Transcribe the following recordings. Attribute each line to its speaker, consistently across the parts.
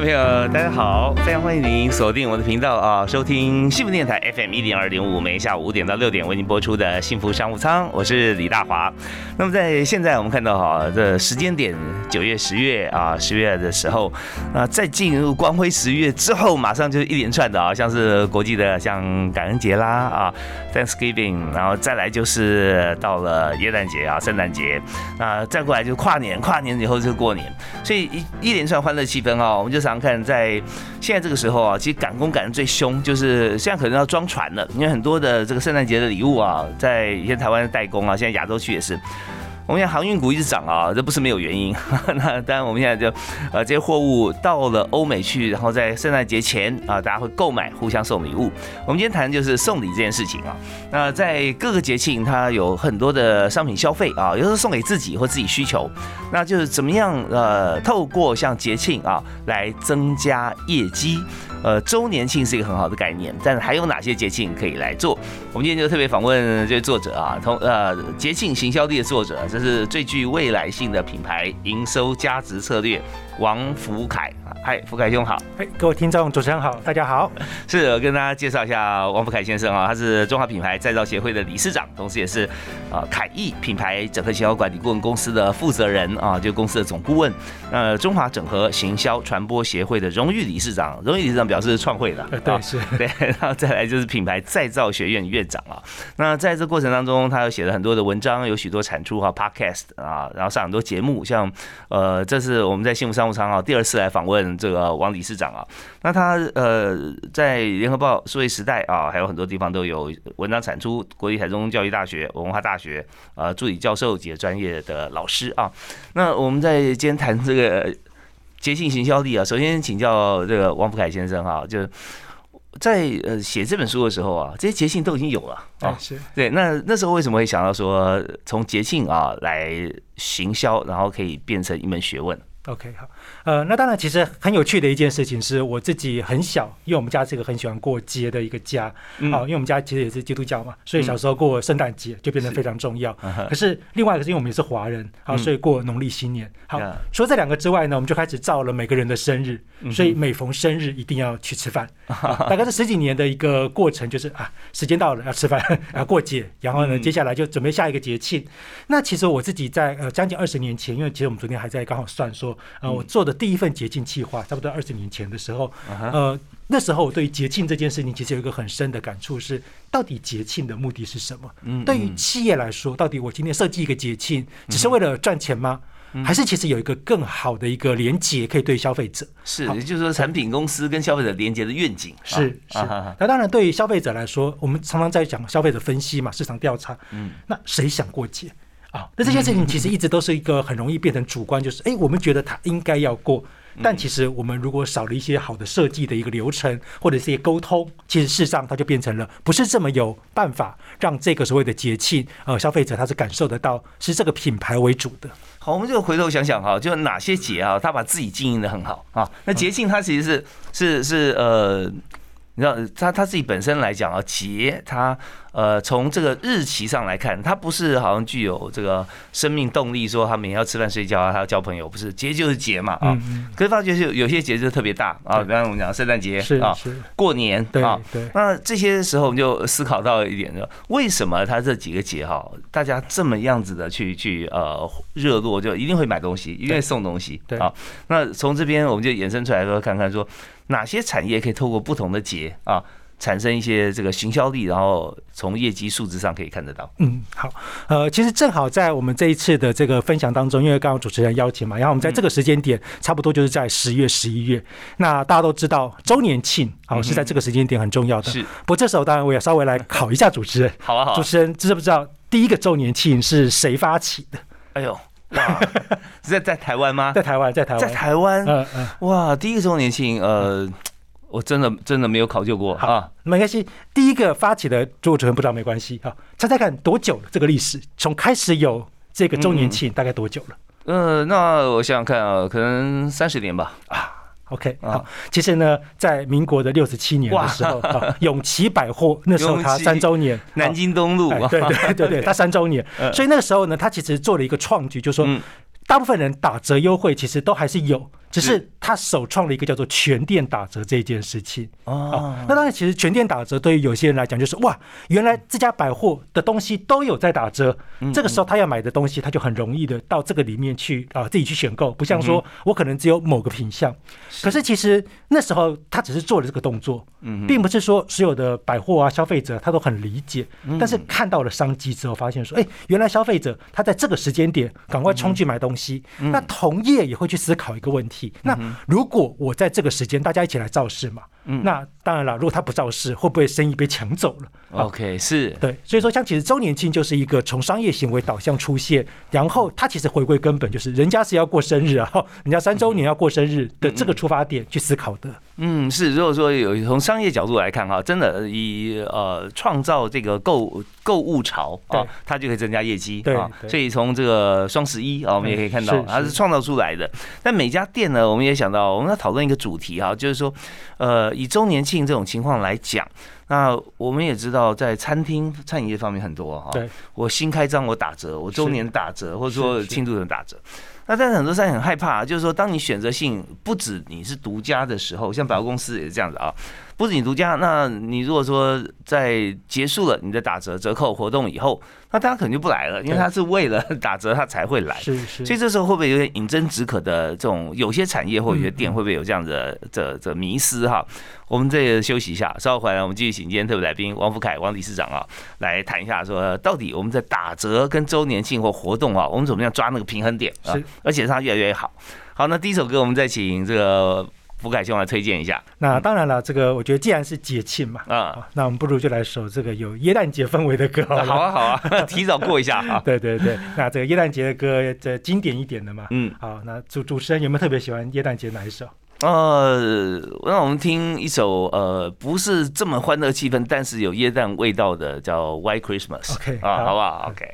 Speaker 1: 听众朋友，大家好，非常欢迎您锁定我的频道啊，收听幸福电台 FM 一点二点五，每天下午五点到六点为您播出的幸福商务舱，我是李大华。那么在现在我们看到哈，这时间点九月、十月啊，十月的时候啊，在进入光辉十月之后，马上就是一连串的啊，像是国际的像感恩节啦啊，Thanksgiving，然后再来就是到了耶诞节啊，圣诞节啊，再过来就是跨年，跨年以后就是过年，所以一一连串欢乐气氛啊，我们就。常看，在现在这个时候啊，其实赶工赶的最凶，就是现在可能要装船了，因为很多的这个圣诞节的礼物啊，在以前台湾的代工啊，现在亚洲区也是。我们现在航运股一直涨啊，这不是没有原因。那当然，我们现在就呃这些货物到了欧美去，然后在圣诞节前啊，大家会购买，互相送礼物。我们今天谈的就是送礼这件事情啊。那在各个节庆，它有很多的商品消费啊，有时候送给自己或自己需求，那就是怎么样呃，透过像节庆啊来增加业绩。呃，周年庆是一个很好的概念，但是还有哪些节庆可以来做？我们今天就特别访问这位作者啊，同呃节庆行销力的作者，这是最具未来性的品牌营收价值策略。王福凯，嗨，福凯兄好，
Speaker 2: 哎，各位听众主持人好，大家好，
Speaker 1: 是我跟大家介绍一下王福凯先生啊，他是中华品牌再造协会的理事长，同时也是啊凯艺品牌整合行销管理顾问公司的负责人啊，就公司的总顾问，呃，中华整合行销传播协会的荣誉理事长，荣誉理事长表示创会的，
Speaker 2: 对，是。
Speaker 1: 对，然后再来就是品牌再造学院院长啊，那在这过程当中，他有写了很多的文章，有许多产出哈，podcast 啊，然后上很多节目，像呃，这是我们在幸福商。常啊，第二次来访问这个王理事长啊，那他呃在联合报、数位时代啊，还有很多地方都有文章产出。国立台中教育大学文化大学呃助理教授及专业的老师啊。那我们在今天谈这个节庆行销力啊，首先请教这个王福凯先生哈，就在呃写这本书的时候啊，这些节庆都已经有了
Speaker 2: 啊，是
Speaker 1: 对。那那时候为什么会想到说从节庆啊来行销，然后可以变成一门学问
Speaker 2: ？OK，好，呃，那当然，其实很有趣的一件事情是，我自己很小，因为我们家是一个很喜欢过节的一个家，好，因为我们家其实也是基督教嘛，所以小时候过圣诞节就变得非常重要。可是另外一个是因为我们也是华人，好，所以过农历新年。好，除了这两个之外呢，我们就开始造了每个人的生日，所以每逢生日一定要去吃饭。大概是十几年的一个过程，就是啊，时间到了要吃饭，要过节，然后呢，接下来就准备下一个节庆。那其实我自己在呃将近二十年前，因为其实我们昨天还在刚好算说。呃，我做的第一份节庆计划，差不多二十年前的时候，呃，那时候我对于节庆这件事情，其实有一个很深的感触，是到底节庆的目的是什么？嗯，对于企业来说，到底我今天设计一个节庆，只是为了赚钱吗？还是其实有一个更好的一个连接，可以对消费者？
Speaker 1: 是，也就是说，产品公司跟消费者连接的愿景。
Speaker 2: 是是。那当然，对于消费者来说，我们常常在讲消费者分析嘛，市场调查。嗯。那谁想过节？啊，那这件事情其实一直都是一个很容易变成主观，就是哎，我们觉得它应该要过，但其实我们如果少了一些好的设计的一个流程或者一些沟通，其实事实上它就变成了不是这么有办法让这个所谓的节庆，呃，消费者他是感受得到是这个品牌为主的。
Speaker 1: 好，我们就回头想想哈，就哪些节啊，他把自己经营的很好啊，那节庆它其实是是是呃，你知道他他自己本身来讲啊，节他。呃，从这个日期上来看，它不是好像具有这个生命动力，说他每天要吃饭睡觉啊，还要交朋友，不是节就是节嘛啊。可是发觉是有些节就特别大啊，比方我们讲圣诞节啊，过年啊，那这些时候我们就思考到一点，就为什么他这几个节哈，大家这么样子的去去呃热络，就一定会买东西，一定会送东西啊。那从这边我们就衍生出来说，看看说哪些产业可以透过不同的节啊。产生一些这个行销力，然后从业绩数字上可以看得到。
Speaker 2: 嗯，好，呃，其实正好在我们这一次的这个分享当中，因为刚刚主持人邀请嘛，然后我们在这个时间点，差不多就是在十月、十一月，那大家都知道周年庆，好是在这个时间点很重要的。
Speaker 1: 是，
Speaker 2: 不过这时候当然我也稍微来考一下主持人。
Speaker 1: 好啊，好。
Speaker 2: 主持人知不知道第一个周年庆是谁发起的？
Speaker 1: 哎呦，哇，在在台湾吗？
Speaker 2: 在台湾，在台湾，
Speaker 1: 在台湾。嗯嗯。哇，第一个周年庆，呃。我真的真的没有考究过啊，
Speaker 2: 没关系。第一个发起的主持人不知道没关系啊，猜猜看多久了？这个历史从开始有这个周年庆大概多久了？
Speaker 1: 呃，那我想想看啊，可能三十年吧。啊
Speaker 2: ，OK，好。其实呢，在民国的六十七年的时候，永琪百货那时候它三周年，
Speaker 1: 南京东路，
Speaker 2: 对对对对，它 三周年。所以那个时候呢，他其实做了一个创举，就是说，大部分人打折优惠其实都还是有。只是他首创了一个叫做全店打折这件事情哦。那当然，其实全店打折对于有些人来讲就是哇，原来这家百货的东西都有在打折。这个时候他要买的东西，他就很容易的到这个里面去啊，自己去选购。不像说我可能只有某个品相。可是其实那时候他只是做了这个动作，并不是说所有的百货啊消费者他都很理解。但是看到了商机之后，发现说，哎，原来消费者他在这个时间点赶快冲去买东西。那同业也会去思考一个问题。那如果我在这个时间，大家一起来造势嘛？嗯，那当然了，如果他不造势，会不会生意被抢走了
Speaker 1: ？OK，是
Speaker 2: 对，所以说像其实周年庆就是一个从商业行为导向出现，然后他其实回归根本就是人家是要过生日啊，人家三周年要过生日的这个出发点去思考的。
Speaker 1: 嗯，是，如果说有从商业角度来看哈，真的以呃创造这个购购物潮啊，它就可以增加业绩啊。所以从这个双十一啊，我们也可以看到它是创造出来的。但每家店呢，我们也想到我们要讨论一个主题哈，就是说呃。以周年庆这种情况来讲，那我们也知道，在餐厅餐饮业方面很多哈。
Speaker 2: 对，
Speaker 1: 我新开张我打折，我周年打折，或者说庆祝的打折。那但是很多商很害怕，就是说，当你选择性不止你是独家的时候，像百货公司也是这样子啊。不止你独家，那你如果说在结束了你的打折折扣活动以后，那大家可能就不来了，因为他是为了打折他才会来。
Speaker 2: 是是。
Speaker 1: 所以这时候会不会有点饮鸩止渴的这种？有些产业或有些店会不会有这样的这这迷失哈？我们这个休息一下，稍后回来我们继续请今天特别来宾王福凯王理事长啊来谈一下，说到底我们在打折跟周年庆或活动啊，我们怎么样抓那个平衡点啊？而且它越来越好。好，那第一首歌我们再请这个。福凯兄来推荐一下。
Speaker 2: 那当然了，这个我觉得既然是节庆嘛，啊，那我们不如就来首这个有耶诞节氛围的歌。
Speaker 1: 好啊，好啊，提早过一下 哈。
Speaker 2: 对对对，那这个耶诞节的歌，这经典一点的嘛。嗯，好，那主主持人有没有特别喜欢耶诞节哪一首？
Speaker 1: 呃，让我们听一首呃，不是这么欢乐气氛，但是有耶诞味道的，叫《White Christmas》。
Speaker 2: OK，
Speaker 1: 啊，好不好？OK。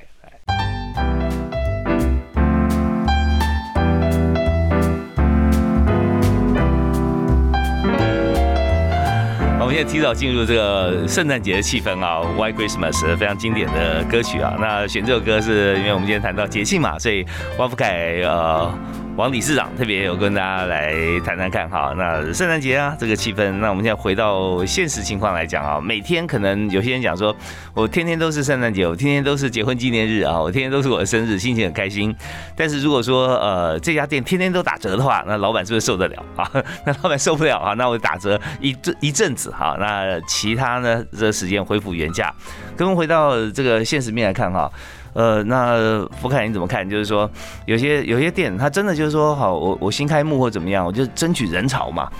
Speaker 1: 也提早进入这个圣诞节的气氛啊，Y Christmas 非常经典的歌曲啊。那选这首歌是因为我们今天谈到节庆嘛，所以汪福凯呃。王理事长特别有跟大家来谈谈看哈，那圣诞节啊这个气氛，那我们现在回到现实情况来讲啊，每天可能有些人讲说，我天天都是圣诞节，我天天都是结婚纪念日啊，我天天都是我的生日，心情很开心。但是如果说呃这家店天天都打折的话，那老板是不是受得了啊？那老板受不了啊，那我打折一阵一阵子哈，那其他呢这时间恢复原价。跟我们回到这个现实面来看哈。呃，那福凯你怎么看？就是说，有些有些店，他真的就是说，好，我我新开幕或怎么样，我就争取人潮嘛。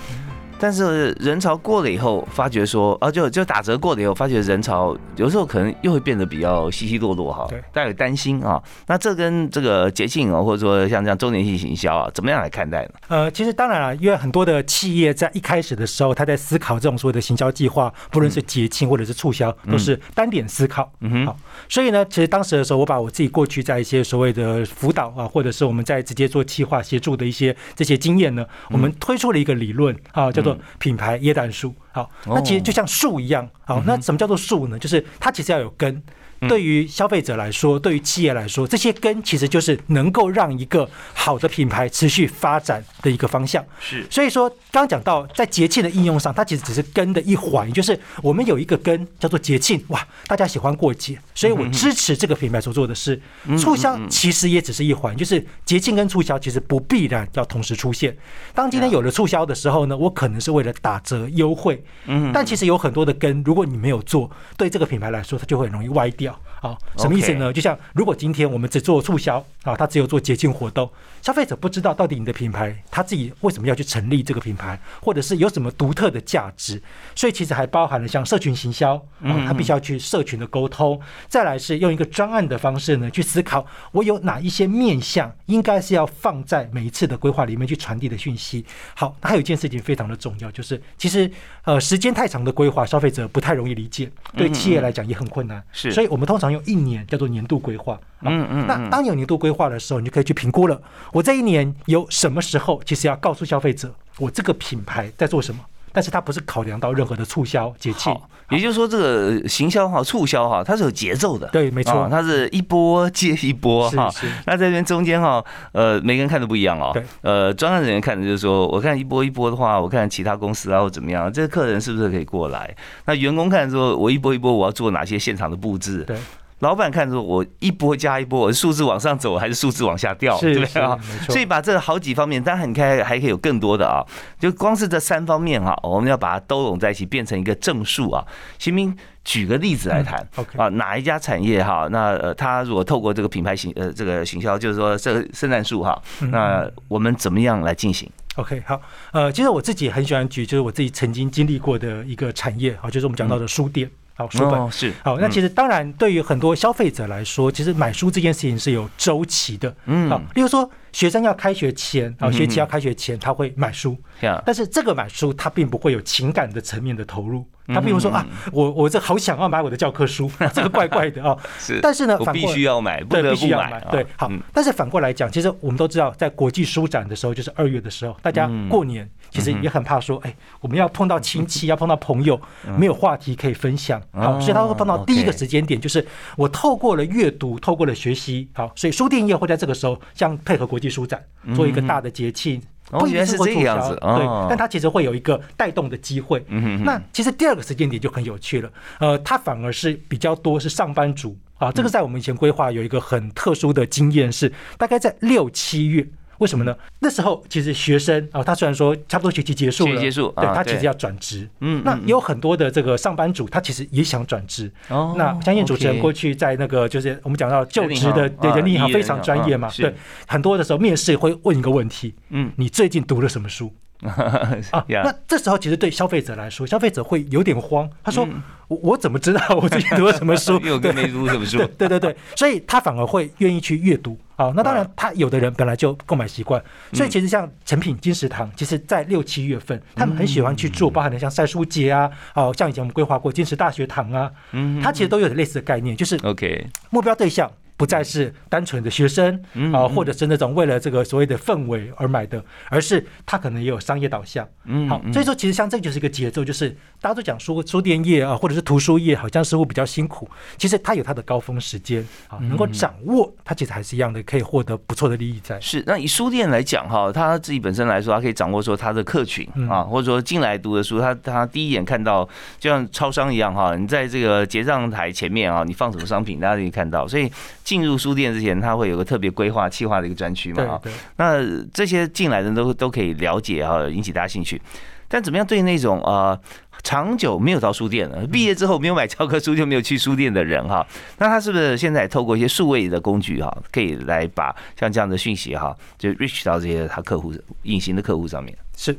Speaker 1: 但是人潮过了以后，发觉说啊，就就打折过了以后，发觉人潮有时候可能又会变得比较稀稀落落哈，大家有担心啊。那这跟这个节庆啊，或者说像这样周年性行销啊，怎么样来看待呢？
Speaker 2: 呃，其实当然了，因为很多的企业在一开始的时候，他在思考这种所谓的行销计划，不论是节庆或者是促销，都是单点思考。嗯哼。好，所以呢，其实当时的时候，我把我自己过去在一些所谓的辅导啊，或者是我们在直接做企划协助的一些这些经验呢，我们推出了一个理论啊，叫做品牌椰蛋树，好，那其实就像树一样，好，那什么叫做树呢？就是它其实要有根。对于消费者来说，对于企业来说，这些根其实就是能够让一个好的品牌持续发展的一个方向。
Speaker 1: 是，
Speaker 2: 所以说刚刚讲到在节庆的应用上，它其实只是根的一环，就是我们有一个根叫做节庆，哇，大家喜欢过节，所以我支持这个品牌所做的事。促销其实也只是一环，就是节庆跟促销其实不必然要同时出现。当今天有了促销的时候呢，我可能是为了打折优惠，嗯，但其实有很多的根，如果你没有做，对这个品牌来说，它就会很容易歪掉。好，什么意思呢？就像如果今天我们只做促销啊，它只有做节庆活动，消费者不知道到底你的品牌他自己为什么要去成立这个品牌，或者是有什么独特的价值。所以其实还包含了像社群行销啊，他必须要去社群的沟通，再来是用一个专案的方式呢去思考，我有哪一些面向应该是要放在每一次的规划里面去传递的讯息。好，还有一件事情非常的重要，就是其实呃时间太长的规划，消费者不太容易理解，对企业来讲也很困难。
Speaker 1: 是，
Speaker 2: 所以我们通常。用一年叫做年度规划，嗯嗯，那当有年度规划的时候，你就可以去评估了。我这一年有什么时候，其实要告诉消费者，我这个品牌在做什么。但是它不是考量到任何的促销节气，
Speaker 1: 也就是说，这个行销哈、促销哈，它是有节奏的。
Speaker 2: 对，没错，
Speaker 1: 它是一波接一波哈。那这边中间哈，呃，每个人看的不一样哦。
Speaker 2: 对。
Speaker 1: 呃，专案人员看的就是说，我看一波一波的话，我看其他公司啊或怎么样，这个客人是不是可以过来？那员工看说，我一波一波我要做哪些现场的布置？
Speaker 2: 对。
Speaker 1: 老板看着我一波加一波，我是数字往上走还是数字往下掉，对不对啊？所以把这好几方面，当然你看还可以有更多的啊，就光是这三方面哈，我们要把它都拢在一起，变成一个正数啊。新明举个例子来谈，OK 啊，哪一家产业哈？那呃，他如果透过这个品牌行呃这个行销，就是说这个圣诞树哈，那我们怎么样来进行
Speaker 2: ？OK，好，呃，其实我自己很喜欢举，就是我自己曾经经历过的一个产业啊，就是我们讲到的书店。好书本。
Speaker 1: 是。
Speaker 2: 好，那其实当然对于很多消费者来说，其实买书这件事情是有周期的。嗯，好，例如说学生要开学前，啊，学期要开学前，他会买书，但是这个买书他并不会有情感的层面的投入。他比如说啊，我我这好想要买我的教科书，这个怪怪的啊。
Speaker 1: 是，
Speaker 2: 但是呢，
Speaker 1: 我必须要买，
Speaker 2: 对，必须要
Speaker 1: 买。
Speaker 2: 对，好。但是反过来讲，其实我们都知道，在国际书展的时候，就是二月的时候，大家过年其实也很怕说，哎，我们要碰到亲戚，要碰到朋友，没有话题可以分享。好，所以他会碰到第一个时间点，就是我透过了阅读，透过了学习。好，所以书店业会在这个时候，像配合国际书展，做一个大的节庆。
Speaker 1: 不一定是这个样子，
Speaker 2: 对，但它其实会有一个带动的机会。那其实第二个时间点就很有趣了，呃，它反而是比较多是上班族啊，这个在我们以前规划有一个很特殊的经验是，大概在六七月。为什么呢？那时候其实学生啊，他虽然说差不多学期结束了，
Speaker 1: 结束，
Speaker 2: 对他其实要转职。嗯，那有很多的这个上班族，他其实也想转职。哦，那相信主持人过去在那个就是我们讲到就职的人力银行非常专业嘛，对，很多的时候面试会问一个问题，嗯，你最近读了什么书？啊，那这时候其实对消费者来说，消费者会有点慌。他说：“我我怎么知道我最近读了什么书？
Speaker 1: 有跟没读什么书？”
Speaker 2: 对对对，所以他反而会愿意去阅读。好，那当然，他有的人本来就购买习惯，所以其实像成品金石堂，其实在六七月份，他们很喜欢去做，包含的像晒书节啊，哦，像以前我们规划过金石大学堂啊，嗯，它其实都有类似的概念，就是
Speaker 1: OK
Speaker 2: 目标对象。不再是单纯的学生啊，或者是那种为了这个所谓的氛围而买的，而是他可能也有商业导向。嗯，好，所以说其实像这就是一个节奏，就是大家都讲书书店业啊，或者是图书业，好像似乎比较辛苦。其实它有它的高峰时间啊，能够掌握它，其实还是一样的，可以获得不错的利益在。
Speaker 1: 是，那以书店来讲哈，他自己本身来说，他可以掌握说他的客群啊，或者说进来读的书，他他第一眼看到，就像超商一样哈，你在这个结账台前面啊，你放什么商品，大家可以看到，所以。进入书店之前，他会有个特别规划、计划的一个专区嘛？
Speaker 2: 对。
Speaker 1: 那这些进来的都都可以了解啊，引起大家兴趣。但怎么样对那种呃长久没有到书店的，毕业之后没有买教科书就没有去书店的人哈？那他是不是现在透过一些数位的工具哈，可以来把像这样的讯息哈，就 reach 到这些他客户隐形的客户上面？
Speaker 2: 是。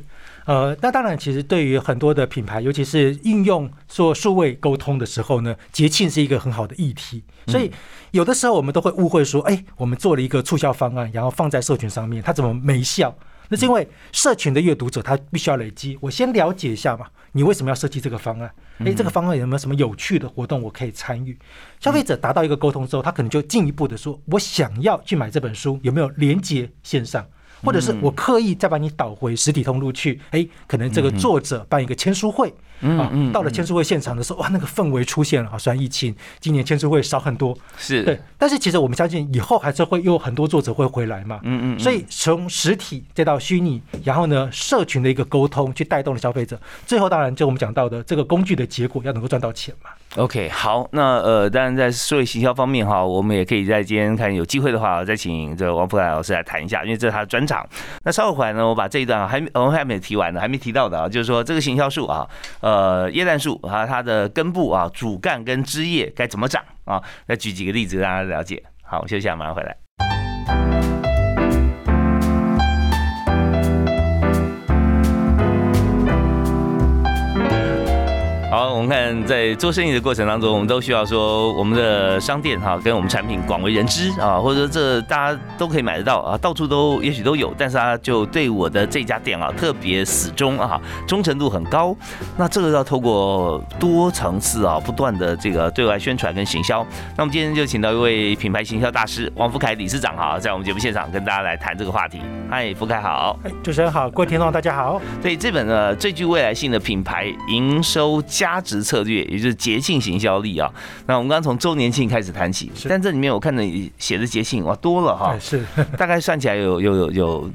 Speaker 2: 呃，那当然，其实对于很多的品牌，尤其是应用做数位沟通的时候呢，节庆是一个很好的议题。所以有的时候我们都会误会说，哎，我们做了一个促销方案，然后放在社群上面，它怎么没效？那是因为社群的阅读者他必须要累积，我先了解一下嘛，你为什么要设计这个方案？哎，这个方案有没有什么有趣的活动我可以参与？消费者达到一个沟通之后，他可能就进一步的说，我想要去买这本书，有没有连接线上？或者是我刻意再把你导回实体通路去，哎，可能这个作者办一个签书会，啊，到了签书会现场的时候，哇，那个氛围出现了。虽然疫情，今年签书会少很多，
Speaker 1: 是。
Speaker 2: 对，但是其实我们相信以后还是会有很多作者会回来嘛，嗯嗯，所以从实体再到虚拟，然后呢，社群的一个沟通去带动了消费者，最后当然就我们讲到的这个工具的结果要能够赚到钱嘛。
Speaker 1: OK，好，那呃，当然在数位行销方面哈，我们也可以在今天看有机会的话，再请这个王福凯老师来谈一下，因为这是他的专场。那稍后回来呢，我把这一段还没我们还没提完呢，还没提到的啊，就是说这个行销树啊，呃，椰蛋树啊，它的根部啊、主干跟枝叶该怎么长啊？再举几个例子让大家了解。好，我休息下，马上回来。好，我们看在做生意的过程当中，我们都需要说我们的商店哈，跟我们产品广为人知啊，或者说这大家都可以买得到啊，到处都也许都有，但是他就对我的这家店啊特别死忠啊，忠诚度很高。那这个要透过多层次啊，不断的这个对外宣传跟行销。那我们今天就请到一位品牌行销大师王福凯理事长哈，在我们节目现场跟大家来谈这个话题。嗨，福凯好，
Speaker 2: 主持人好，各位听众大家好。
Speaker 1: 对这本呢最具未来性的品牌营收。价值策略，也就是节庆行销力啊。那我们刚刚从周年庆开始谈起，但这里面我看你写的节庆哇多了哈，
Speaker 2: 是
Speaker 1: 大概算起来有有有有。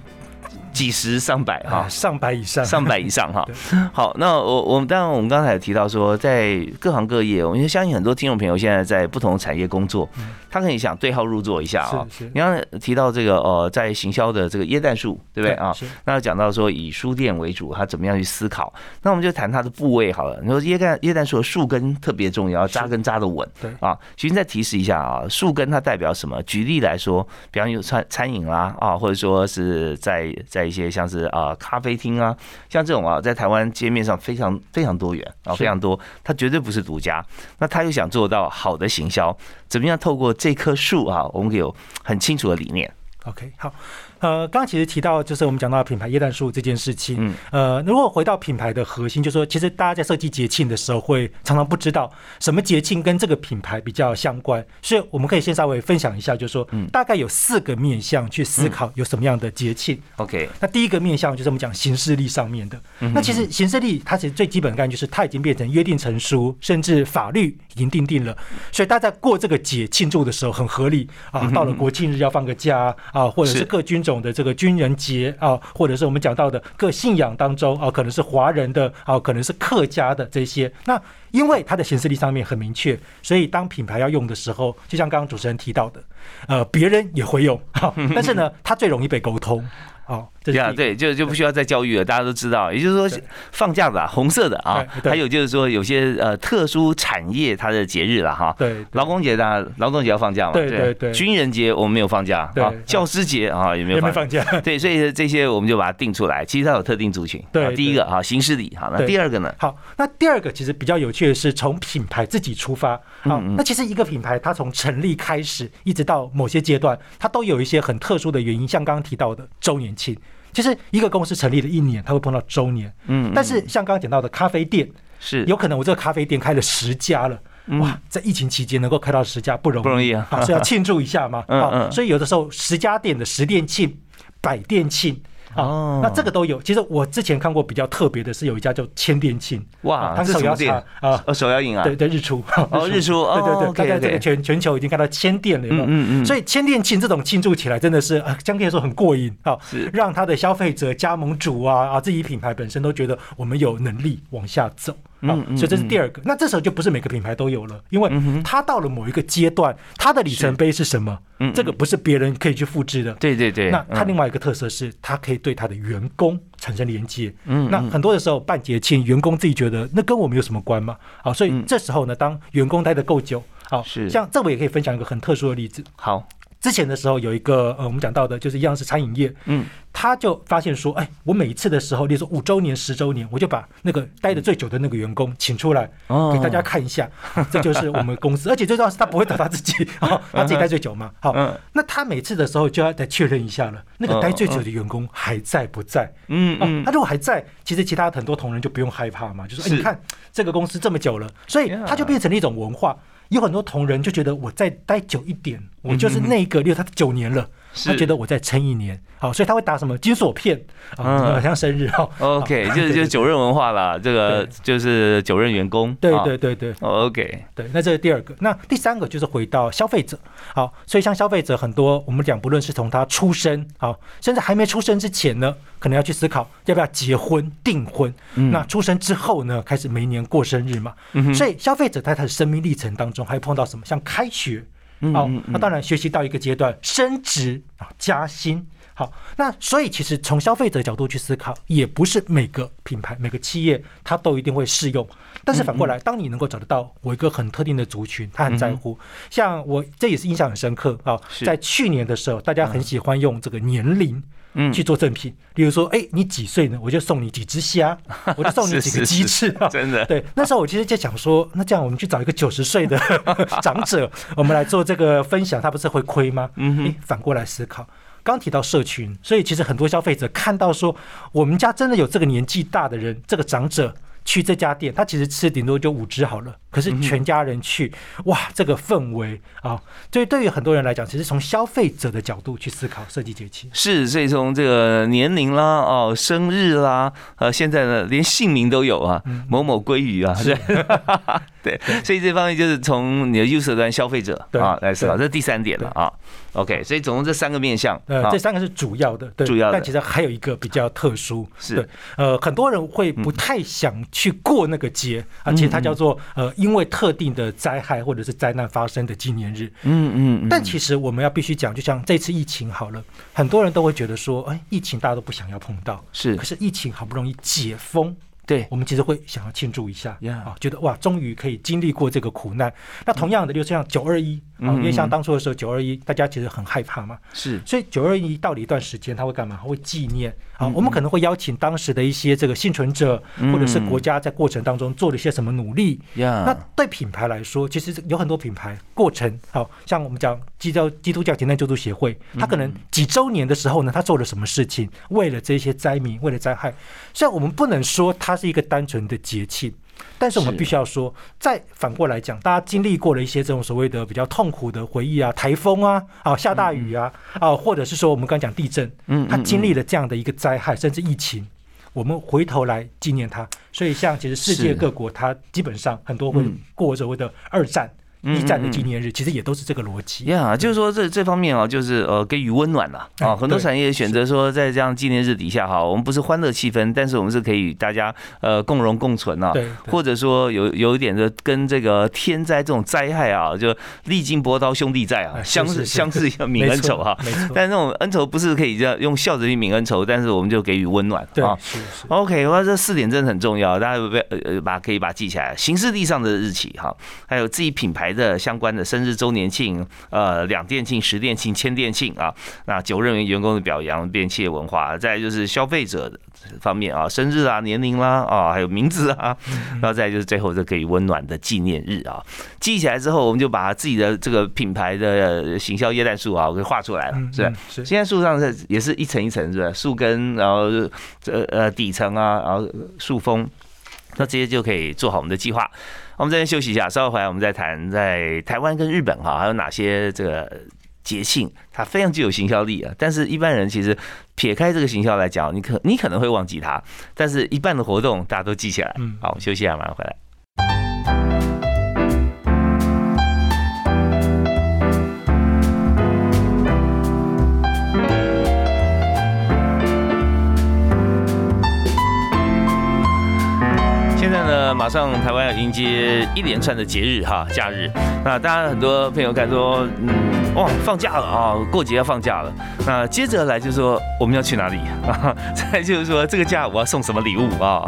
Speaker 1: 几十上百哈，
Speaker 2: 上百以上，
Speaker 1: 上百以上哈。好，那我我们当然我们刚才有提到说，在各行各业，我们相信很多听众朋友现在在不同产业工作，他可以想对号入座一下啊。你刚才提到这个呃，在行销的这个椰蛋树，对不对啊？那讲到说以书店为主，他怎么样去思考？那我们就谈它的部位好了。你说椰蛋椰蛋树的树根特别重要，扎根扎的稳。
Speaker 2: 对
Speaker 1: 啊，其实再提示一下啊，树根它代表什么？举例来说，比方有餐餐饮啦啊，或者说是在在在一些像是啊咖啡厅啊，像这种啊，在台湾街面上非常非常多元啊，非常多，它绝对不是独家。那他又想做到好的行销，怎么样透过这棵树啊，我们有很清楚的理念。
Speaker 2: OK，好。呃，刚刚其实提到就是我们讲到品牌椰蛋树这件事情。嗯。呃，如果回到品牌的核心，就是说其实大家在设计节庆的时候，会常常不知道什么节庆跟这个品牌比较相关。所以我们可以先稍微分享一下，就是说，大概有四个面向去思考有什么样的节庆。
Speaker 1: OK。
Speaker 2: 那第一个面向就是我们讲形式力上面的。那其实形式力它其实最基本的概念就是它已经变成约定成书，甚至法律已经定定了。所以大家在过这个节庆祝的时候很合理啊。到了国庆日要放个假啊，或者是各军种。的这个军人节啊，或者是我们讲到的各信仰当中啊，可能是华人的啊，可能是客家的这些。那因为它的形式力上面很明确，所以当品牌要用的时候，就像刚刚主持人提到的，呃，别人也会用，但是呢，它最容易被沟通。哦，
Speaker 1: 对啊，对，就就不需要再教育了，大家都知道。也就是说，放假的红色的啊，还有就是说，有些呃特殊产业它的节日了哈。
Speaker 2: 对，
Speaker 1: 劳工节的劳动节要放假嘛？
Speaker 2: 对对对。
Speaker 1: 军人节我们没有放假啊，教师节啊也没有
Speaker 2: 放假。
Speaker 1: 对，所以这些我们就把它定出来。其实它有特定族群。
Speaker 2: 对，
Speaker 1: 第一个啊，形式里好，那第二个呢？
Speaker 2: 好，那第二个其实比较有趣的是从品牌自己出发。好，那其实一个品牌它从成立开始一直到某些阶段，它都有一些很特殊的原因，像刚刚提到的周年庆。其实一个公司成立了一年，它会碰到周年。嗯，但是像刚刚讲到的咖啡店，
Speaker 1: 是
Speaker 2: 有可能我这个咖啡店开了十家了，哇，在疫情期间能够开到十家不容易，
Speaker 1: 不容易啊，
Speaker 2: 所以要庆祝一下嘛。嗯嗯，所以有的时候十家店的十店庆、百店庆。哦，那这个都有。其实我之前看过比较特别的是，有一家叫千店庆，
Speaker 1: 哇，它是手摇店啊，手摇饮啊，
Speaker 2: 对对，日出。
Speaker 1: 哦，日出，
Speaker 2: 对对对，大概这个全全球已经看到千店了，嗯嗯嗯。所以千店庆这种庆祝起来真的是，相对来说很过瘾啊，是。让他的消费者、加盟主啊啊，自己品牌本身都觉得我们有能力往下走。嗯，所以这是第二个。那这时候就不是每个品牌都有了，因为它到了某一个阶段，它的里程碑是什么？嗯，这个不是别人可以去复制的。
Speaker 1: 对对对。
Speaker 2: 那它另外一个特色是，它可以对它的员工产生连接。嗯，那很多的时候办节庆，员工自己觉得那跟我们有什么关吗？好，所以这时候呢，当员工待的够久，好，是像这我也可以分享一个很特殊的例子。
Speaker 1: 好。
Speaker 2: 之前的时候有一个呃，我们讲到的就是一样是餐饮业，嗯，他就发现说，哎，我每一次的时候，例如说五周年、十周年，我就把那个待的最久的那个员工请出来，给大家看一下，这就是我们公司，而且最重要是他不会找他自己，他自己待最久嘛，好，那他每次的时候就要再确认一下了，那个待最久的员工还在不在？嗯嗯，他如果还在，其实其他很多同仁就不用害怕嘛，就说，哎，你看这个公司这么久了，所以他就变成了一种文化。有很多同仁就觉得我再待久一点，我就是那个，例如他九年了，他觉得我再撑一年，好，所以他会打什么金锁片。啊，像生日哈。
Speaker 1: OK，就是就是九任文化啦，这个就是九任员工。
Speaker 2: 对对对对
Speaker 1: ，OK，
Speaker 2: 对，那这是第二个，那第三个就是回到消费者，好，所以像消费者很多，我们讲不论是从他出生，好，甚至还没出生之前呢，可能要去思考要不要结婚订婚，那出生之后呢，开始每年过生日嘛，所以消费者在他的生命历程当中，还碰到什么？像开学。好，那当然学习到一个阶段，升职啊，加薪。好，那所以其实从消费者角度去思考，也不是每个品牌、每个企业它都一定会适用。但是反过来，当你能够找得到我一个很特定的族群，他很在乎，像我这也是印象很深刻啊。在去年的时候，大家很喜欢用这个年龄。嗯，去做赠品，比如说，哎，你几岁呢？我就送你几只虾，我就送你几个鸡翅
Speaker 1: 啊！真的，
Speaker 2: 对，那时候我其实就想说，那这样我们去找一个九十岁的 长者，我们来做这个分享，他不是会亏吗？嗯，反过来思考，刚提到社群，所以其实很多消费者看到说，我们家真的有这个年纪大的人，这个长者。去这家店，他其实吃顶多就五只好了。可是全家人去，哇，这个氛围啊！所以对于很多人来讲，其实从消费者的角度去思考设计节气。
Speaker 1: 是，所以从这个年龄啦，哦，生日啦，呃，现在呢，连姓名都有啊，某某鲑鱼啊，对，对。所以这方面就是从你的 user 端消费者啊来思考，这是第三点了啊。OK，所以总共这三个面向，
Speaker 2: 呃，这三个是主要的，
Speaker 1: 主要的。
Speaker 2: 但其实还有一个比较特殊，
Speaker 1: 是，
Speaker 2: 呃，很多人会不太想去过那个节，而且它叫做呃，因为特定的灾害或者是灾难发生的纪念日。嗯嗯。但其实我们要必须讲，就像这次疫情好了，很多人都会觉得说，哎，疫情大家都不想要碰到，
Speaker 1: 是。
Speaker 2: 可是疫情好不容易解封。
Speaker 1: 对，
Speaker 2: 我们其实会想要庆祝一下，啊，觉得哇，终于可以经历过这个苦难。那同样的，就像九二一，啊，因为像当初的时候，九二一大家其实很害怕嘛，
Speaker 1: 是。
Speaker 2: 所以九二一到了一段时间，他会干嘛？会纪念啊。我们可能会邀请当时的一些这个幸存者，或者是国家在过程当中做了一些什么努力。那对品牌来说，其实有很多品牌过程，好像我们讲基督基督教简单救助协会，他可能几周年的时候呢，他做了什么事情，为了这些灾民，为了灾害。虽然我们不能说他。它是一个单纯的节庆，但是我们必须要说，再反过来讲，大家经历过了一些这种所谓的比较痛苦的回忆啊，台风啊，啊下大雨啊，啊或者是说我们刚讲地震，嗯，他经历了这样的一个灾害，甚至疫情，我们回头来纪念他。所以像其实世界各国，它基本上很多会过所谓的二战。一战的纪念日其实也都是这个逻辑
Speaker 1: 呀，就是说这这方面啊，就是呃给予温暖了啊。很多产业选择说在这样纪念日底下哈，我们不是欢乐气氛，但是我们是可以与大家呃共荣共存啊。或者说有有一点的跟这个天灾这种灾害啊，就历经波涛兄弟在啊，相似相似要泯恩仇哈。但那种恩仇不是可以这样用笑着去泯恩仇，但是我们就给予温暖
Speaker 2: 啊。
Speaker 1: OK，我说这四点真的很重要，大家不要呃把可以把它记起来。形式地上的日期哈，还有自己品牌。的相关的生日周年庆，呃，两店庆、十店庆、千店庆啊，那九任员工的表扬，变企业文化，再就是消费者的方面啊，生日啊、年龄啦啊，还有名字啊，然后再就是最后这可以温暖的纪念日啊，记起来之后，我们就把自己的这个品牌的行销液氮树啊，给画出来了，是吧？在树上是也是一层一层，是吧？树根，然后这呃底层啊，然后树峰，那这些就可以做好我们的计划。我们这边休息一下，稍后回来我们再谈在台湾跟日本哈，还有哪些这个节庆它非常具有行销力啊。但是一般人其实撇开这个行销来讲，你可你可能会忘记它，但是一半的活动大家都记起来。嗯，好，我们休息一下，马上回来。马上台湾要迎接一连串的节日哈，假日。那当然很多朋友看说，嗯。哇，放假了啊！过节要放假了。那接着来就是说，我们要去哪里啊？再就是说，这个假我要送什么礼物啊？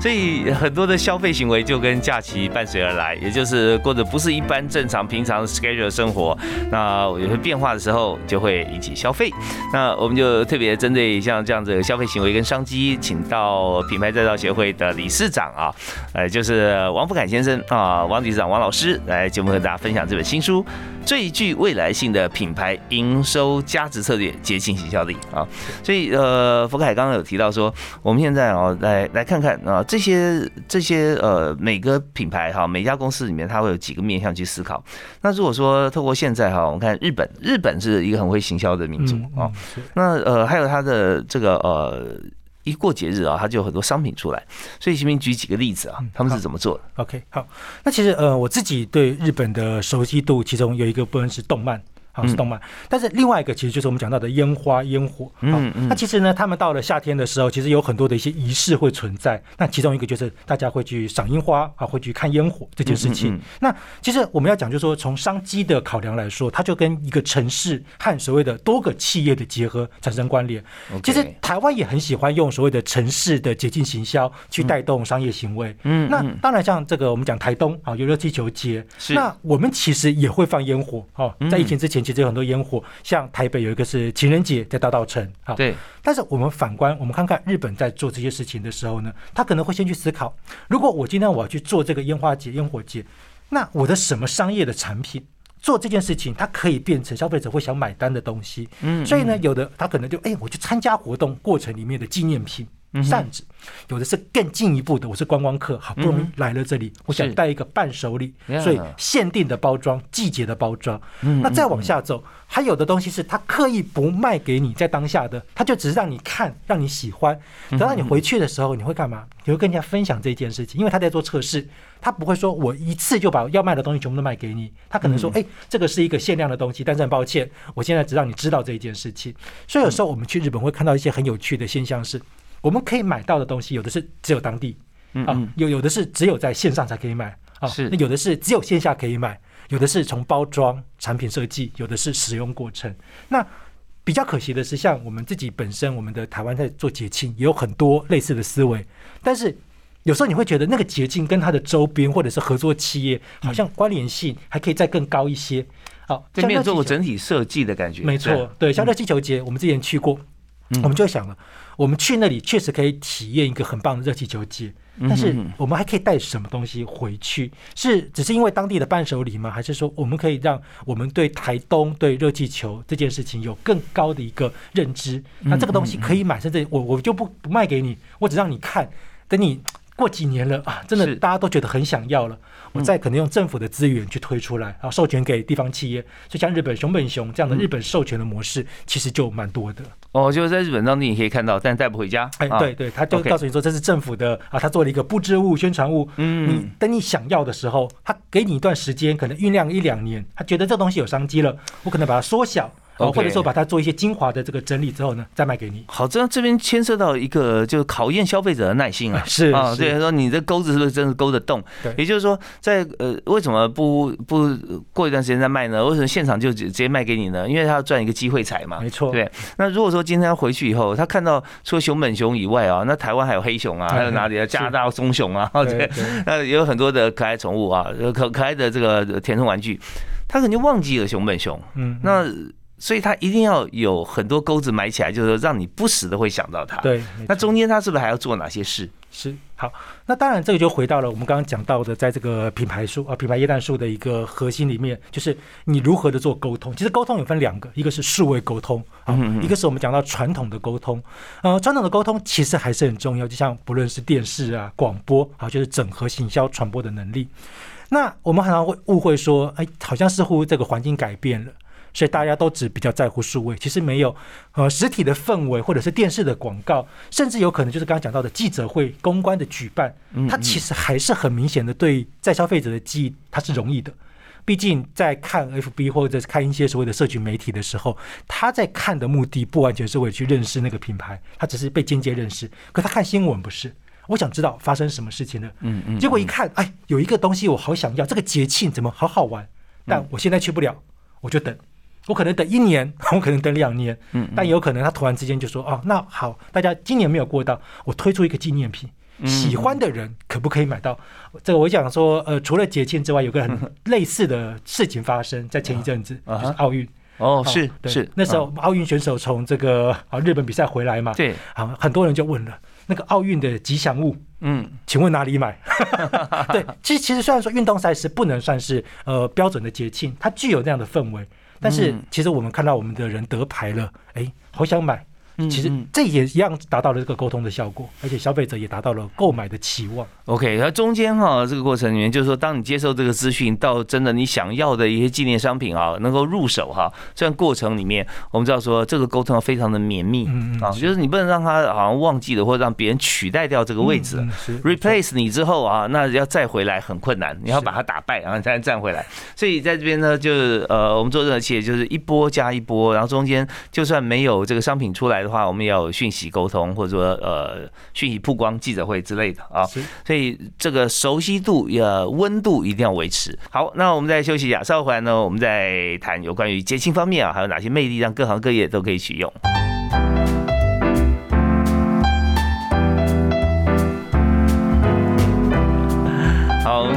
Speaker 1: 所以很多的消费行为就跟假期伴随而来，也就是过着不是一般正常平常 schedule 生活。那有些变化的时候，就会引起消费。那我们就特别针对像这样子的消费行为跟商机，请到品牌再造协会的理事长啊，呃，就是王福凯先生啊，王理事长王老师来节目和大家分享这本新书。最具未来性的品牌营收价值策略，节庆行销力啊。所以呃，福凯刚刚有提到说，我们现在哦来来看看啊这些这些呃每个品牌哈每家公司里面它会有几个面向去思考。那如果说透过现在哈，我们看日本，日本是一个很会行销的民族啊。那呃还有它的这个呃。一过节日啊，它就有很多商品出来，所以前面举几个例子啊，他们是怎么做的
Speaker 2: ？OK，好，那其实呃，我自己对日本的熟悉度，其中有一个部分是动漫。好是动漫，但是另外一个其实就是我们讲到的烟花烟火。嗯嗯。那其实呢，他们到了夏天的时候，其实有很多的一些仪式会存在。那其中一个就是大家会去赏樱花啊，会去看烟火这件事情。那其实我们要讲，就是说从商机的考量来说，它就跟一个城市和所谓的多个企业的结合产生关联。其实台湾也很喜欢用所谓的城市的捷径行销去带动商业行为。嗯。那当然，像这个我们讲台东啊，有热气球节。是。那我们其实也会放烟火哦，在疫情之前。其实有很多烟火，像台北有一个是情人节在大道城
Speaker 1: 啊。对。
Speaker 2: 但是我们反观，我们看看日本在做这些事情的时候呢，他可能会先去思考：如果我今天我要去做这个烟花节、烟火节，那我的什么商业的产品做这件事情，它可以变成消费者会想买单的东西。嗯。所以呢，有的他可能就哎，我去参加活动过程里面的纪念品。扇子，有的是更进一步的。我是观光客，好不容易来了这里，我想带一个伴手礼，所以限定的包装、季节的包装。那再往下走，还有的东西是他刻意不卖给你，在当下的，他就只是让你看，让你喜欢。等到你回去的时候，你会干嘛？你会跟人家分享这件事情，因为他在做测试，他不会说我一次就把要卖的东西全部都卖给你，他可能说，哎，这个是一个限量的东西，但是很抱歉，我现在只让你知道这一件事情。所以有时候我们去日本会看到一些很有趣的现象是。我们可以买到的东西，有的是只有当地啊，有有的是只有在线上才可以买啊，是那有的是只有线下可以买，有的是从包装、产品设计，有的是使用过程。那比较可惜的是，像我们自己本身，我们的台湾在做节庆，也有很多类似的思维，但是有时候你会觉得那个捷径跟它的周边或者是合作企业，好像关联性还可以再更高一些。
Speaker 1: 好，这边做过整体设计的感觉，
Speaker 2: 没错，对，像热气球节，我们之前去过，我们就想了。我们去那里确实可以体验一个很棒的热气球节，但是我们还可以带什么东西回去？是只是因为当地的伴手礼吗？还是说我们可以让我们对台东对热气球这件事情有更高的一个认知？那这个东西可以买，甚至我我就不不卖给你，我只让你看，等你过几年了啊，真的大家都觉得很想要了。我再可能用政府的资源去推出来，然后授权给地方企业，就像日本熊本熊这样的日本授权的模式，其实就蛮多的。
Speaker 1: 哦，就是在日本当地你可以看到，但带不回家。
Speaker 2: 哎，对对，他就告诉你说这是政府的啊，他做了一个布置物、宣传物。嗯，你等你想要的时候，他给你一段时间，可能酝酿一两年，他觉得这东西有商机了，我可能把它缩小。哦，或者说把它做一些精华的这个整理之后呢，再卖给你。
Speaker 1: 好，这样这边牵涉到一个就是考验消费者的耐心啊。
Speaker 2: 是啊，
Speaker 1: 对，说你这钩子是不是真的勾得动？对，也就是说，在呃，为什么不不过一段时间再卖呢？为什么现场就直直接卖给你呢？因为他要赚一个机会财嘛。
Speaker 2: 没错。
Speaker 1: 对。那如果说今天回去以后，他看到除了熊本熊以外啊，那台湾还有黑熊啊，还有哪里啊？加拿大棕熊啊，对，那也有很多的可爱宠物啊，可可爱的这个填充玩具，他肯定忘记了熊本熊。嗯。那。所以它一定要有很多钩子埋起来，就是让你不时的会想到它。
Speaker 2: 对，
Speaker 1: 那中间它是不是还要做哪些事？
Speaker 2: 是好，那当然这个就回到了我们刚刚讲到的，在这个品牌树啊，品牌椰蛋树的一个核心里面，就是你如何的做沟通。其实沟通有分两个，一个是数位沟通啊，一个是我们讲到传统的沟通。呃，传统的沟通其实还是很重要，就像不论是电视啊、广播啊，就是整合行销传播的能力。那我们常常会误会说，哎，好像似乎这个环境改变了。所以大家都只比较在乎数位，其实没有呃实体的氛围，或者是电视的广告，甚至有可能就是刚刚讲到的记者会、公关的举办，它其实还是很明显的对在消费者的记忆它是容易的。毕竟在看 FB 或者是看一些所谓的社群媒体的时候，他在看的目的不完全是为了去认识那个品牌，他只是被间接认识。可他看新闻不是，我想知道发生什么事情了。嗯嗯。结果一看，哎，有一个东西我好想要，这个节庆怎么好好玩？但我现在去不了，我就等。我可能等一年，我可能等两年，嗯，但有可能他突然之间就说，哦，那好，大家今年没有过到，我推出一个纪念品，喜欢的人可不可以买到？这个我想说，呃，除了节庆之外，有个很 类似的事情发生在前一阵子，就是奥运。
Speaker 1: 哦，是是，
Speaker 2: 那时候奥运选手从这个啊日本比赛回来嘛，
Speaker 1: 对，
Speaker 2: 啊，很多人就问了，那个奥运的吉祥物，嗯，请问哪里买？对，其实其实虽然说运动赛事不能算是呃标准的节庆，它具有那样的氛围，但是其实我们看到我们的人得牌了，哎，好想买。其实这也一样达到了这个沟通的效果，而且消费者也达到了购买的期望。
Speaker 1: OK，那中间哈这个过程里面，就是说当你接受这个资讯，到真的你想要的一些纪念商品啊，能够入手哈，这样过程里面，我们知道说这个沟通非常的绵密啊，就是你不能让他好像忘记了，或者让别人取代掉这个位置，replace 你之后啊，那要再回来很困难，你要把它打败，然后你才能站回来。所以在这边呢，就是呃，我们做任何企业就是一波加一波，然后中间就算没有这个商品出来。的话，我们也有讯息沟通，或者说呃讯息曝光、记者会之类的啊，所以这个熟悉度、呃温度一定要维持。好，那我们再休息一下，稍后回来呢，我们再谈有关于节庆方面啊，还有哪些魅力让各行各业都可以取用。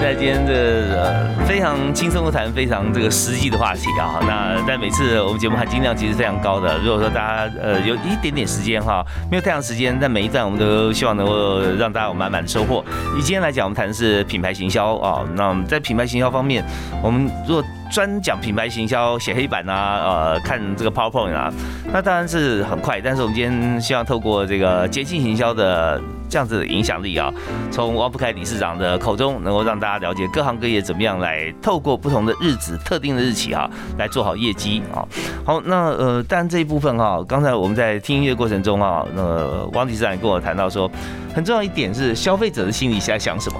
Speaker 1: 在今天的非常轻松的谈非常这个实际的话题啊。那但每次我们节目含金量其实非常高的。如果说大家呃有一点点时间哈，没有太长时间，但每一段我们都希望能够让大家有满满的收获。以今天来讲，我们谈的是品牌行销啊。那在品牌行销方面，我们若专讲品牌行销，写黑板啊，呃，看这个 PowerPoint 啊，那当然是很快。但是我们今天希望透过这个节庆行销的。这样子的影响力啊，从王福凯理事长的口中，能够让大家了解各行各业怎么样来透过不同的日子、特定的日期啊，来做好业绩啊。好，那呃，但这一部分哈，刚才我们在听音乐过程中啊，那王理事长跟我谈到说，很重要一点是消费者的心里在想什么。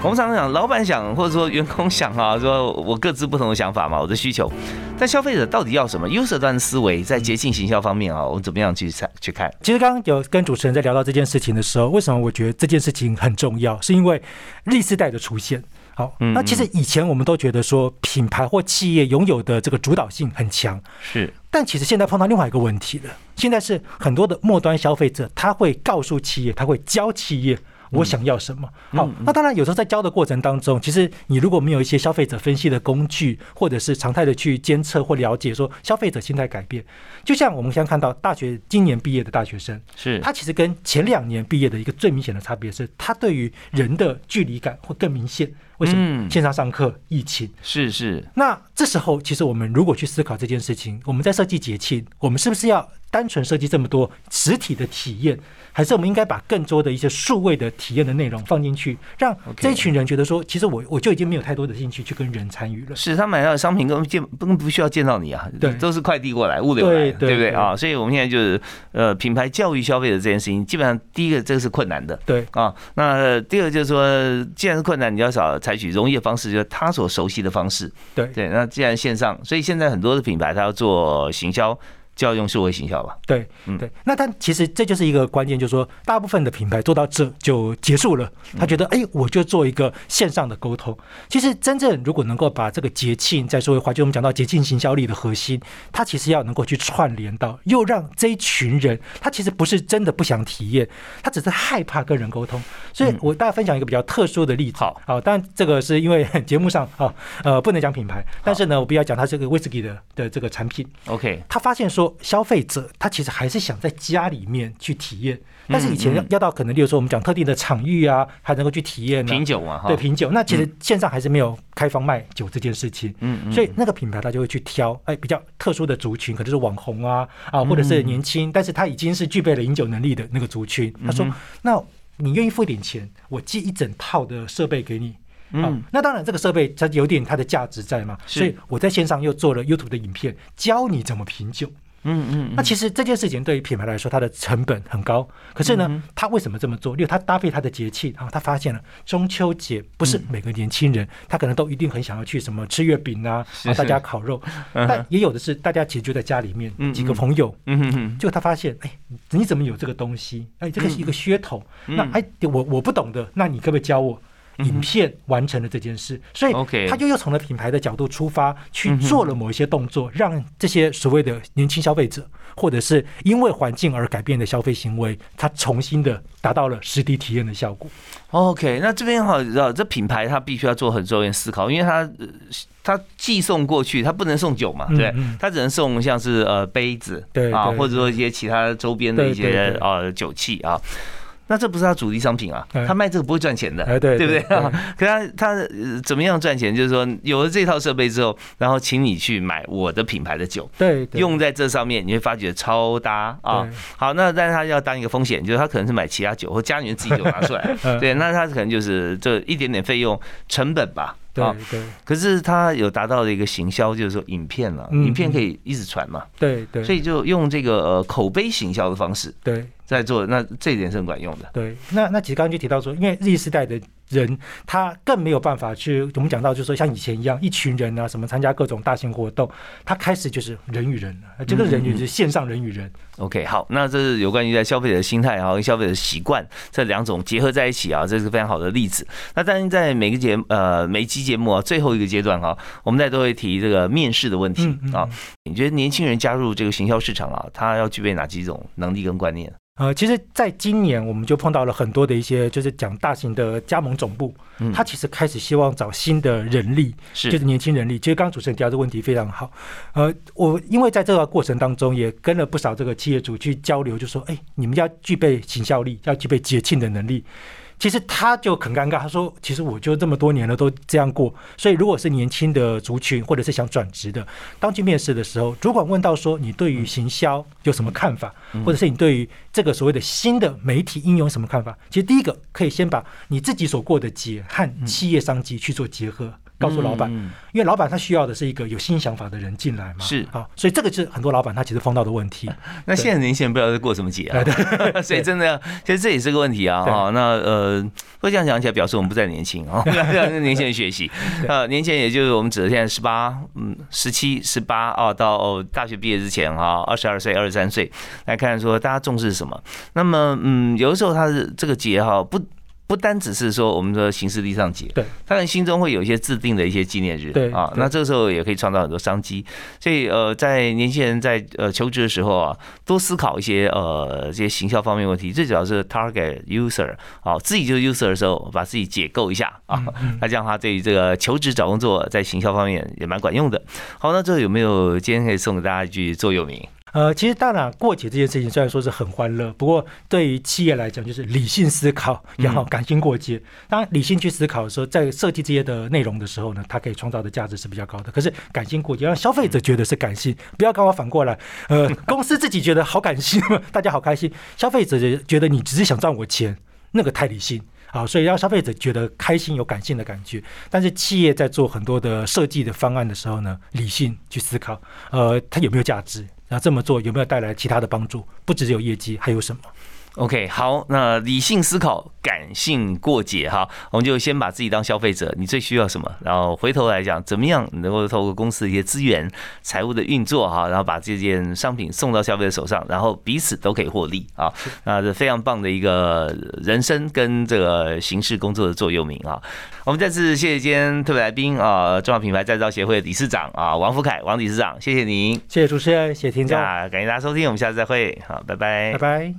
Speaker 1: 我们常常讲，老板想或者说员工想啊，说我各自不同的想法嘛，我的需求。但消费者到底要什么？user 端的思维在捷径行销方面啊，我们怎么样去看？去看？
Speaker 2: 其实刚刚有跟主持人在聊到这件事情的时候，为什么我觉得这件事情很重要？是因为历世代的出现。好，那其实以前我们都觉得说品牌或企业拥有的这个主导性很强，
Speaker 1: 是。
Speaker 2: 但其实现在碰到另外一个问题了，现在是很多的末端消费者他会告诉企业，他会教企业。我想要什么？好，那当然有时候在教的过程当中，其实你如果没有一些消费者分析的工具，或者是常态的去监测或了解，说消费者心态改变，就像我们现在看到大学今年毕业的大学生，
Speaker 1: 是
Speaker 2: 他其实跟前两年毕业的一个最明显的差别是，他对于人的距离感会更明显。为什么？线上上课，疫情
Speaker 1: 是是。
Speaker 2: 那这时候，其实我们如果去思考这件事情，我们在设计节庆，我们是不是要单纯设计这么多实体的体验？还是我们应该把更多的一些数位的体验的内容放进去，让这群人觉得说，其实我我就已经没有太多的兴趣去跟人参与了。
Speaker 1: 是他买到的商品根本见根本不需要见到你啊，对，都是快递过来物流来，对不对啊？所以我们现在就是呃，品牌教育消费者这件事情，基本上第一个这个是困难的，
Speaker 2: 对
Speaker 1: 啊。那第二个就是说，既然是困难，你要少采取容易的方式，就是他所熟悉的方式。
Speaker 2: 对
Speaker 1: 对，那既然线上，所以现在很多的品牌它要做行销。就要用数位行销吧。
Speaker 2: 对，嗯，对。那但其实这就是一个关键，就是说，大部分的品牌做到这就结束了。他觉得，哎，我就做一个线上的沟通。其实真正如果能够把这个节庆再说一话，就我们讲到节庆行销力的核心，它其实要能够去串联到，又让这一群人，他其实不是真的不想体验，他只是害怕跟人沟通。所以我大家分享一个比较特殊的例子。
Speaker 1: 好，
Speaker 2: 好，但这个是因为节目上啊，呃，不能讲品牌，但是呢，我必须要讲它这个威士忌的的这个产品。
Speaker 1: OK，
Speaker 2: 他发现说。消费者他其实还是想在家里面去体验，但是以前要要到可能，例如说我们讲特定的场域啊，还能够去体验
Speaker 1: 品酒啊，
Speaker 2: 对品酒。那其实线上还是没有开放卖酒这件事情，嗯，所以那个品牌他就会去挑，哎，比较特殊的族群，可能是网红啊啊，或者是年轻，但是他已经是具备了饮酒能力的那个族群。他说：“那你愿意付一点钱，我寄一整套的设备给你。”嗯，那当然，这个设备它有点它的价值在嘛，所以我在线上又做了 YouTube 的影片，教你怎么品酒。嗯嗯，那其实这件事情对于品牌来说，它的成本很高。可是呢，他为什么这么做？因为他搭配他的节气啊，他发现了中秋节不是每个年轻人他可能都一定很想要去什么吃月饼啊，啊大家烤肉，但也有的是大家其实就在家里面几个朋友，嗯嗯嗯，就他发现，哎，你怎么有这个东西？哎，这个是一个噱头。那哎，我我不懂的，那你可不可以教我？影片完成了这件事，所以他就又从了品牌的角度出发，去做了某一些动作，让这些所谓的年轻消费者，或者是因为环境而改变的消费行为，他重新的达到了实地体验的效果。
Speaker 1: OK，那这边哈，知道这品牌它必须要做很周延思考，因为它它寄送过去，它不能送酒嘛，对，它只能送像是呃杯子，
Speaker 2: 对
Speaker 1: 啊，或者说一些其他周边的一些呃酒器啊。那这不是他主力商品啊，他卖这个不会赚钱的，
Speaker 2: 对
Speaker 1: 对不对？可他他怎么样赚钱？就是说有了这套设备之后，然后请你去买我的品牌的酒，
Speaker 2: 对，
Speaker 1: 用在这上面，你会发觉超搭啊。好，那但是他要当一个风险，就是他可能是买其他酒或家里面自己酒拿出来，对，那他可能就是这一点点费用成本吧。
Speaker 2: 对对，
Speaker 1: 可是他有达到的一个行销，就是说影片了，影片可以一直传嘛，
Speaker 2: 对对，
Speaker 1: 所以就用这个呃口碑行销的方式，
Speaker 2: 对，
Speaker 1: 在做，那这一点是很管用的。
Speaker 2: 对，那那其实刚刚就提到说，因为日时代的。人他更没有办法去，我们讲到就是说像以前一样，一群人啊，什么参加各种大型活动，他开始就是人与人了，这个人与是线上人与人。
Speaker 1: OK，好，那这是有关于在消费者心态啊跟消费者习惯这两种结合在一起啊，这是非常好的例子。那当然在每个节呃每期节目啊最后一个阶段哈，我们再都会提这个面试的问题啊。你觉得年轻人加入这个行销市场啊，他要具备哪几种能力跟观念？
Speaker 2: 呃，其实，在今年我们就碰到了很多的一些，就是讲大型的加盟总部，他其实开始希望找新的人力，
Speaker 1: 是
Speaker 2: 就是年轻人力。其实刚刚主持人提到这个问题非常好。呃，我因为在这个过程当中也跟了不少这个企业主去交流，就说，哎，你们要具备行效力，要具备节庆的能力。其实他就很尴尬，他说：“其实我就这么多年了，都这样过。所以，如果是年轻的族群，或者是想转职的，当去面试的时候，主管问到说你对于行销有什么看法，或者是你对于这个所谓的新的媒体应用什么看法？其实第一个可以先把你自己所过的节和企业商机去做结合。”告诉老板，因为老板他需要的是一个有新想法的人进来嘛。
Speaker 1: 是
Speaker 2: 啊，所以这个是很多老板他其实碰到的问题。
Speaker 1: 那现在年轻人不知道在过什么节啊？所以真的，其实这也是个问题啊。哈，那呃，会这样讲起来，表示我们不再年轻啊，跟 年轻人学习。呃，年轻人也就是我们指的现在十八、嗯，十七、十八啊，到大学毕业之前哈，二十二岁、二十三岁来看说大家重视什么。那么嗯，有的时候他是这个节哈不。不单只是说我们的形式力上解，
Speaker 2: 对，
Speaker 1: 他们心中会有一些制定的一些纪念日，
Speaker 2: 对
Speaker 1: 啊，那这个时候也可以创造很多商机。所以呃，在年轻人在呃求职的时候啊，多思考一些呃这些行销方面问题，最主要是 target user 啊，自己就是 user 的时候，把自己解构一下啊，那这样的话对于这个求职找工作在行销方面也蛮管用的。好，那最后有没有今天可以送给大家一句座右铭？
Speaker 2: 呃，其实当然过节这件事情虽然说是很欢乐，不过对于企业来讲，就是理性思考然后，感性过节。当然，理性去思考的时候，在设计这些的内容的时候呢，它可以创造的价值是比较高的。可是感性过节，让消费者觉得是感性，不要刚好反过来。呃，公司自己觉得好感性，大家好开心，消费者觉得你只是想赚我钱，那个太理性。好，所以让消费者觉得开心、有感性的感觉。但是企业在做很多的设计的方案的时候呢，理性去思考，呃，它有没有价值？那这么做有没有带来其他的帮助？不只有业绩，还有什么
Speaker 1: ？OK，好，那理性思考，感性过节哈，我们就先把自己当消费者，你最需要什么？然后回头来讲，怎么样能够透过公司的一些资源、财务的运作哈，然后把这件商品送到消费者手上，然后彼此都可以获利啊，那是非常棒的一个人生跟这个形式工作的座右铭啊。我们再次谢谢今天特别来宾啊，中华品牌再造协会理事长啊，王福凯王理事长，谢谢您，
Speaker 2: 谢谢主持人，谢谢听众，
Speaker 1: 感谢大家收听，我们下次再会，好，拜拜，
Speaker 2: 拜拜。